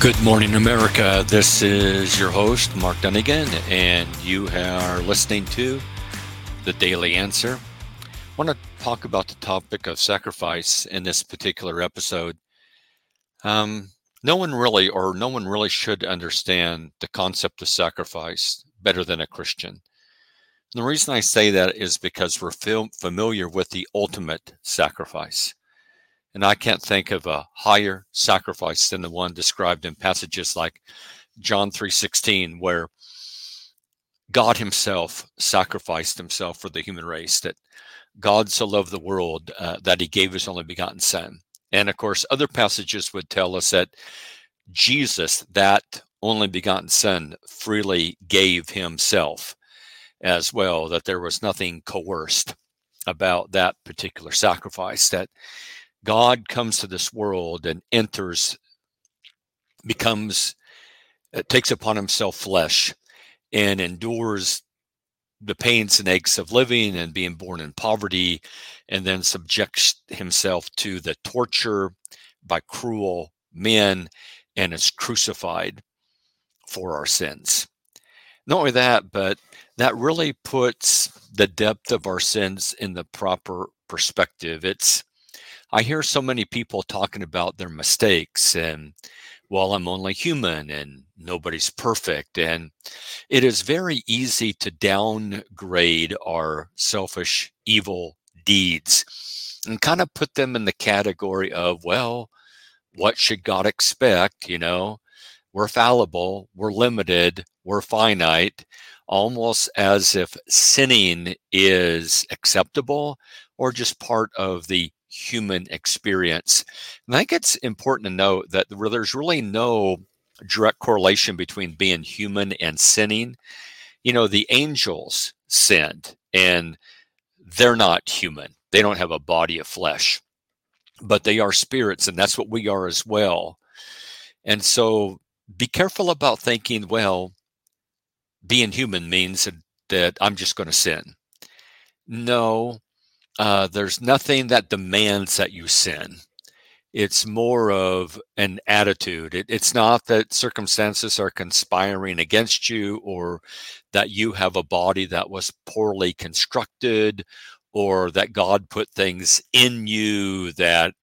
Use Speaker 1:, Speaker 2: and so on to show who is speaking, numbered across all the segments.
Speaker 1: Good morning, America. This is your host, Mark Dunagan, and you are listening to The Daily Answer. I want to talk about the topic of sacrifice in this particular episode. Um, no one really, or no one really should understand the concept of sacrifice better than a Christian. And the reason I say that is because we're familiar with the ultimate sacrifice. And I can't think of a higher sacrifice than the one described in passages like John 3:16 where God himself sacrificed himself for the human race that God so loved the world uh, that he gave his only begotten son. And of course other passages would tell us that Jesus that only begotten son freely gave himself as well that there was nothing coerced about that particular sacrifice that God comes to this world and enters, becomes, uh, takes upon himself flesh and endures the pains and aches of living and being born in poverty, and then subjects himself to the torture by cruel men and is crucified for our sins. Not only that, but that really puts the depth of our sins in the proper perspective. It's I hear so many people talking about their mistakes and, well, I'm only human and nobody's perfect. And it is very easy to downgrade our selfish, evil deeds and kind of put them in the category of, well, what should God expect? You know, we're fallible, we're limited, we're finite, almost as if sinning is acceptable or just part of the human experience. And I think it's important to note that there's really no direct correlation between being human and sinning. You know, the angels sinned and they're not human, they don't have a body of flesh, but they are spirits, and that's what we are as well. And so be careful about thinking, well, being human means that, I'm just going to sin. No, uh, there's nothing that demands that you sin. It's more of an attitude. It, it's not that circumstances are conspiring against you or that you have a body that was poorly constructed or that God put things in you that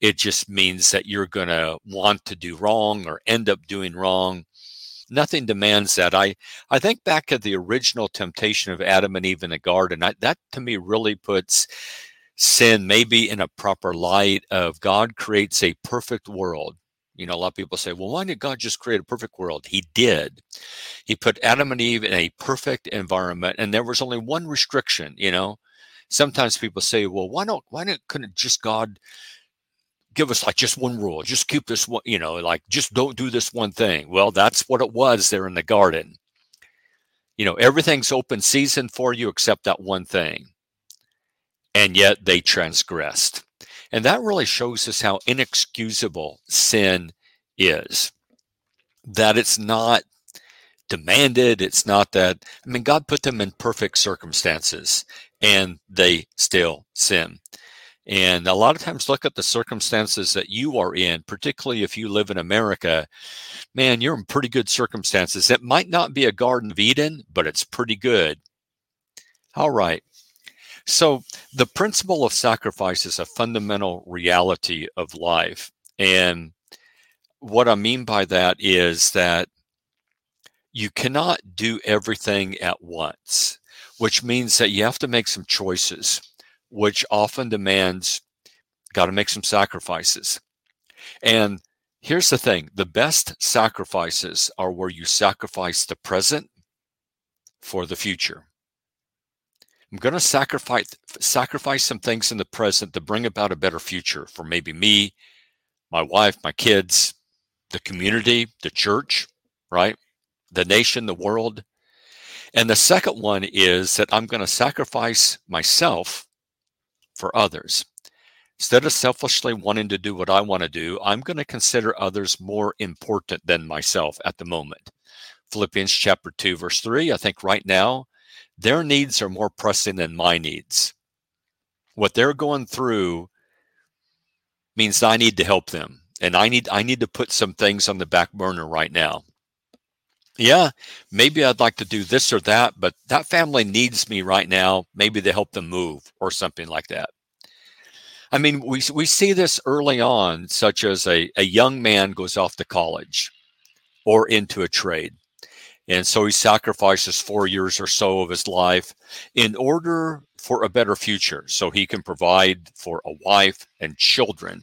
Speaker 1: it just means that you're going to want to do wrong or end up doing wrong nothing demands that. I I think back to the original temptation of Adam and Eve in the garden. I, that to me really puts sin maybe in a proper light of God creates a perfect world. You know, a lot of people say, well, why did God just create a perfect world? He did. He put Adam and Eve in a perfect environment, and there was only one restriction, you know. Sometimes people say, well, why don't why don't couldn't just God give us like just one rule just keep this one you know like just don't do this one thing. Well that's what it was there in the garden. You know everything's open season for you except that one thing. And yet they transgressed. And that really shows us how inexcusable sin is. That it's not demanded it's not that i mean god put them in perfect circumstances and they still sin and a lot of times look at the circumstances that you are in, particularly if you live in America. Man, you're in pretty good circumstances. It might not be a Garden of Eden, but it's pretty good. All right. So, the principle of sacrifice is a fundamental reality of life. And what I mean by that is that you cannot do everything at once, which means that you have to make some choices which often demands got to make some sacrifices. And here's the thing the best sacrifices are where you sacrifice the present for the future. I'm going to sacrifice sacrifice some things in the present to bring about a better future for maybe me, my wife, my kids, the community, the church, right? The nation, the world. And the second one is that I'm going to sacrifice myself for others. Instead of selfishly wanting to do what I want to do, I'm going to consider others more important than myself at the moment. Philippians chapter 2, verse 3, I think right now, their needs are more pressing than my needs. What they're going through means I need to help them. and I need I need to put some things on the back burner right now. Yeah, maybe I'd like to do this or that, but that family needs me right now. Maybe to help them move or something like that. I mean, we we see this early on, such as a, a young man goes off to college or into a trade. And so he sacrifices four years or so of his life in order for a better future so he can provide for a wife and children,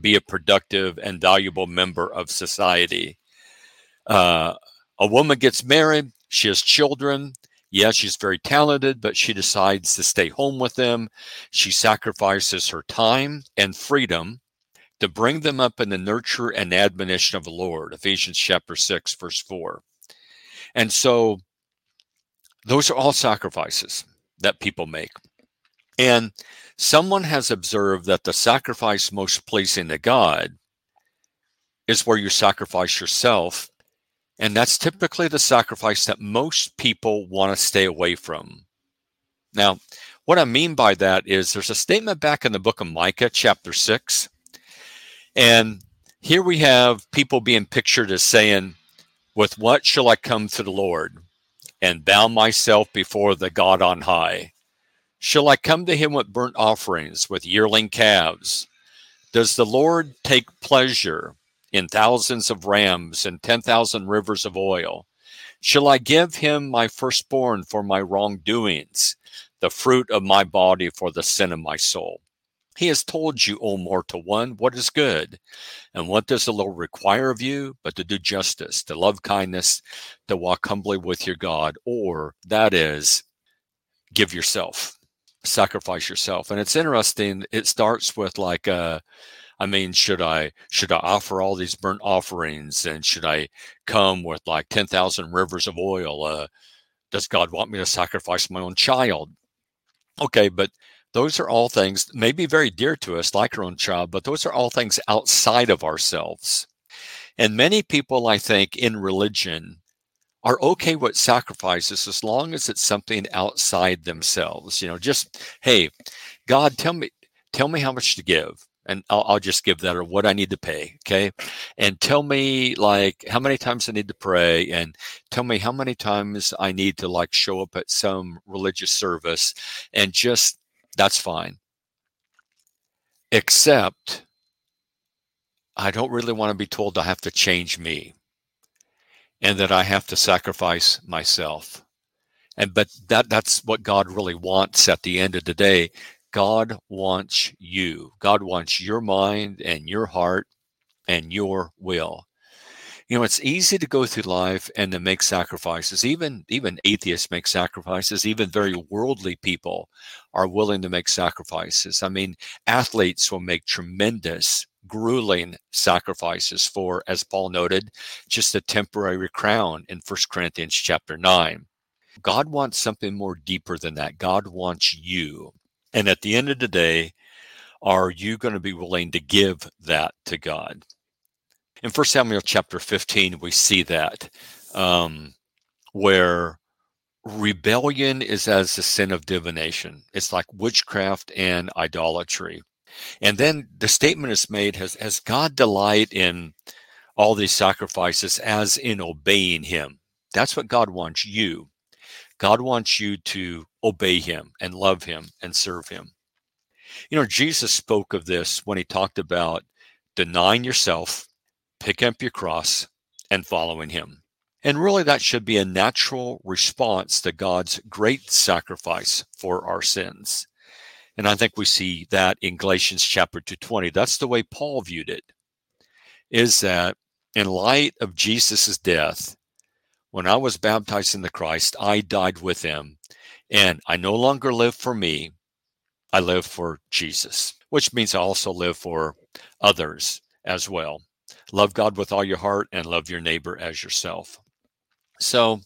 Speaker 1: be a productive and valuable member of society. Uh, a woman gets married, she has children. Yes, she's very talented, but she decides to stay home with them. She sacrifices her time and freedom to bring them up in the nurture and admonition of the Lord. Ephesians chapter 6, verse 4. And so those are all sacrifices that people make. And someone has observed that the sacrifice most pleasing to God is where you sacrifice yourself. And that's typically the sacrifice that most people want to stay away from. Now, what I mean by that is there's a statement back in the book of Micah, chapter 6. And here we have people being pictured as saying, With what shall I come to the Lord and bow myself before the God on high? Shall I come to him with burnt offerings, with yearling calves? Does the Lord take pleasure in thousands of rams and 10,000 rivers of oil? Shall I give him my firstborn for my wrongdoings, the fruit of my body for the sin of my soul? He has told you, O mortal one, what is good. And what does the Lord require of you? But to do justice, to love kindness, to walk humbly with your God, or that is, give yourself sacrifice yourself. And it's interesting. It starts with like, uh, I mean, should I should I offer all these burnt offerings, and should I come with like ten thousand rivers of oil? Uh, does God want me to sacrifice my own child? Okay, but those are all things maybe very dear to us, like our own child, but those are all things outside of ourselves. And many people, I think, in religion are okay with sacrifices as long as it's something outside themselves. You know, just hey, God, tell me, tell me how much to give, and I'll, I'll, just give that or what I need to pay. Okay, and tell me like how many times I need to pray, and tell me how many times I need to like show up at some religious service, and just that's fine. Except, I don't really want to be told I have to change me and that I have to sacrifice myself. And but that that's what God really wants at the end of the day. God wants you. God wants your mind and your heart and your will. You know, it's easy to go through life and to make sacrifices. Even even atheists make sacrifices. Even very worldly people are willing to make sacrifices. I mean, athletes will make tremendous grueling sacrifices for, as Paul noted, just a temporary crown in 1 Corinthians chapter 9. God wants something more deeper than that. God wants you. And at the end of the day, are you going to be willing to give that to God? In 1 Samuel chapter 15, we see that um, where rebellion is as the sin of divination. It's like witchcraft and idolatry. And then the statement is made has, has God delight in all these sacrifices as in obeying him? That's what God wants you. God wants you to obey him and love him and serve him. You know, Jesus spoke of this when he talked about denying yourself, picking up your cross, and following him. And really, that should be a natural response to God's great sacrifice for our sins. And I think we see that in Galatians chapter 220. That's the way Paul viewed it. Is that in light of Jesus' death, when I was baptized in the Christ, I died with him. And I no longer live for me, I live for Jesus, which means I also live for others as well. Love God with all your heart and love your neighbor as yourself. So,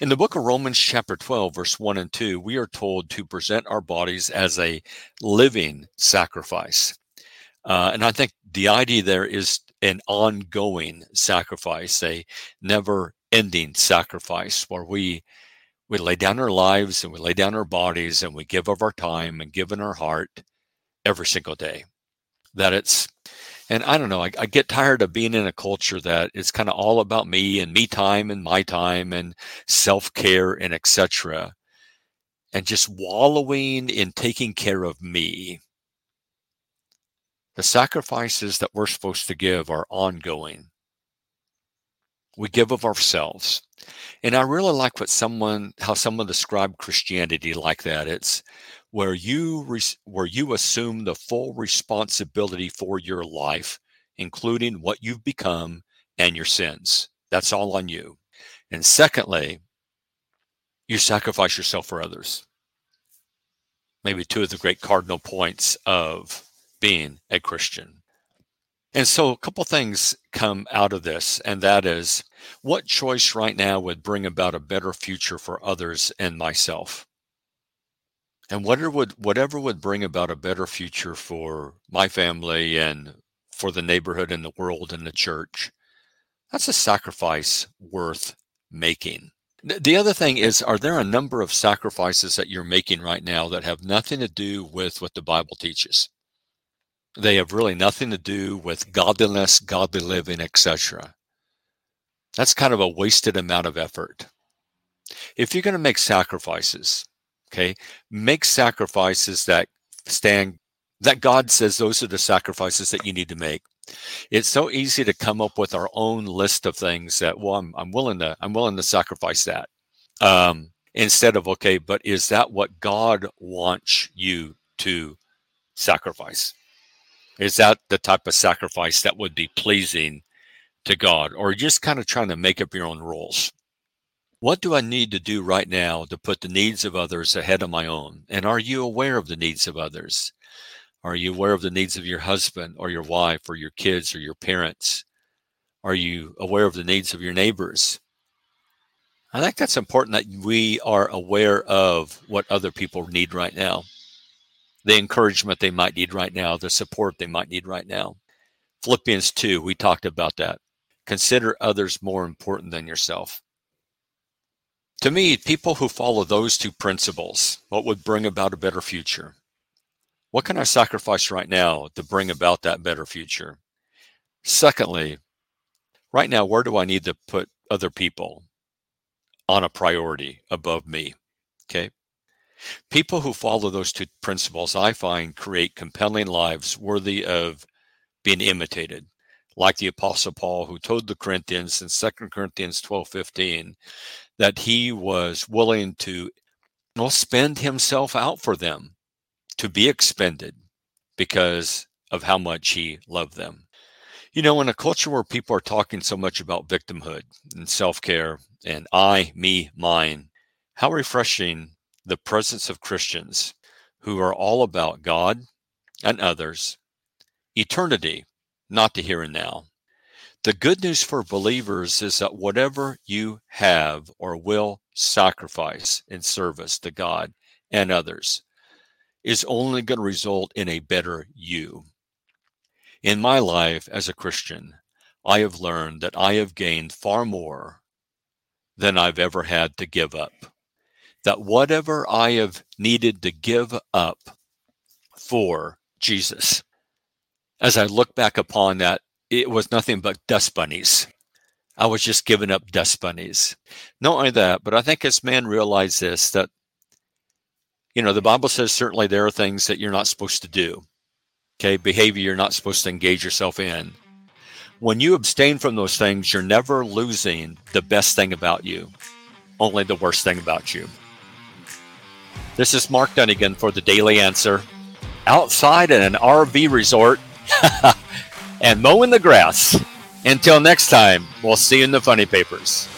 Speaker 1: in the book of Romans, chapter 12, verse 1 and 2, we are told to present our bodies as a living sacrifice. Uh, and I think the idea there is an ongoing sacrifice, a never ending sacrifice where we we lay down our lives and we lay down our bodies and we give of our time and give in our heart every single day. That it's And I don't know, I, I get tired of being in a culture that is kind of all about me and me time and my time and self care and etc. And just wallowing in taking care of me. The sacrifices that we're supposed to give are ongoing. We give of ourselves. And I really like what someone, how someone described Christianity like that. It's where you where you assume the full responsibility for your life, including what you've become and your sins. That's all on you. And secondly, you sacrifice yourself for others. Maybe two of the great cardinal points of being a Christian. And so a couple things come out of this, and that is what choice right now would bring about a better future for others and myself? And whatever would whatever would bring about a better future for my family and for the neighborhood and the world and the church, that's a sacrifice worth making. The other thing is, are there a number of sacrifices that you're making right now that have nothing to do with what the Bible teaches? They have really nothing to do with godliness, godly living, etc. That's kind of a wasted amount of effort. If you're going to make sacrifices, okay, make sacrifices that stand that God says those are the sacrifices that you need to make. It's so easy to come up with our own list of things that well I'm, I'm willing to I'm willing to sacrifice that. Um, instead of okay, but is that what God wants you to sacrifice? Is that the type of sacrifice that would be pleasing to God? Or just kind of trying to make up your own rules? What do I need to do right now to put the needs of others ahead of my own? And are you aware of the needs of others? Are you aware of the needs of your husband or your wife or your kids or your parents? Are you aware of the needs of your neighbors? I think that's important that we are aware of what other people need right now the encouragement they might need right now, the support they might need right now. Philippians 2, we talked about that. Consider others more important than yourself. To me, people who follow those two principles, what would bring about a better future? What can I sacrifice right now to bring about that better future? Secondly, right now, where do I need to put other people on a priority above me? Okay. People who follow those two principles, I find, create compelling lives worthy of being imitated. Like the Apostle Paul, who told the Corinthians in 2 Corinthians 12 15 that he was willing to spend himself out for them, to be expended because of how much he loved them. You know, in a culture where people are talking so much about victimhood and self care and I, me, mine, how refreshing the presence of Christians who are all about God and others, eternity, not the here and now. The good news for believers is that whatever you have or will sacrifice in service to God and others is only going to result in a better you. In my life as a Christian, I have learned that I have gained far more than I've ever had to give up that whatever I have needed to give up for Jesus, as I look back upon that, it was nothing but dust bunnies. I was just giving up dust bunnies. Not only that, but I think as men realize this, that, you know, the Bible says certainly there are things that you're not supposed to do. Okay. Behavior you're not supposed to engage yourself in. When you abstain from those things, you're never losing the best thing about you, only the worst thing about you. This is Mark Dunagan for the Daily Answer. Outside in an RV resort and mowing the grass. Until next time, we'll see you in the funny papers.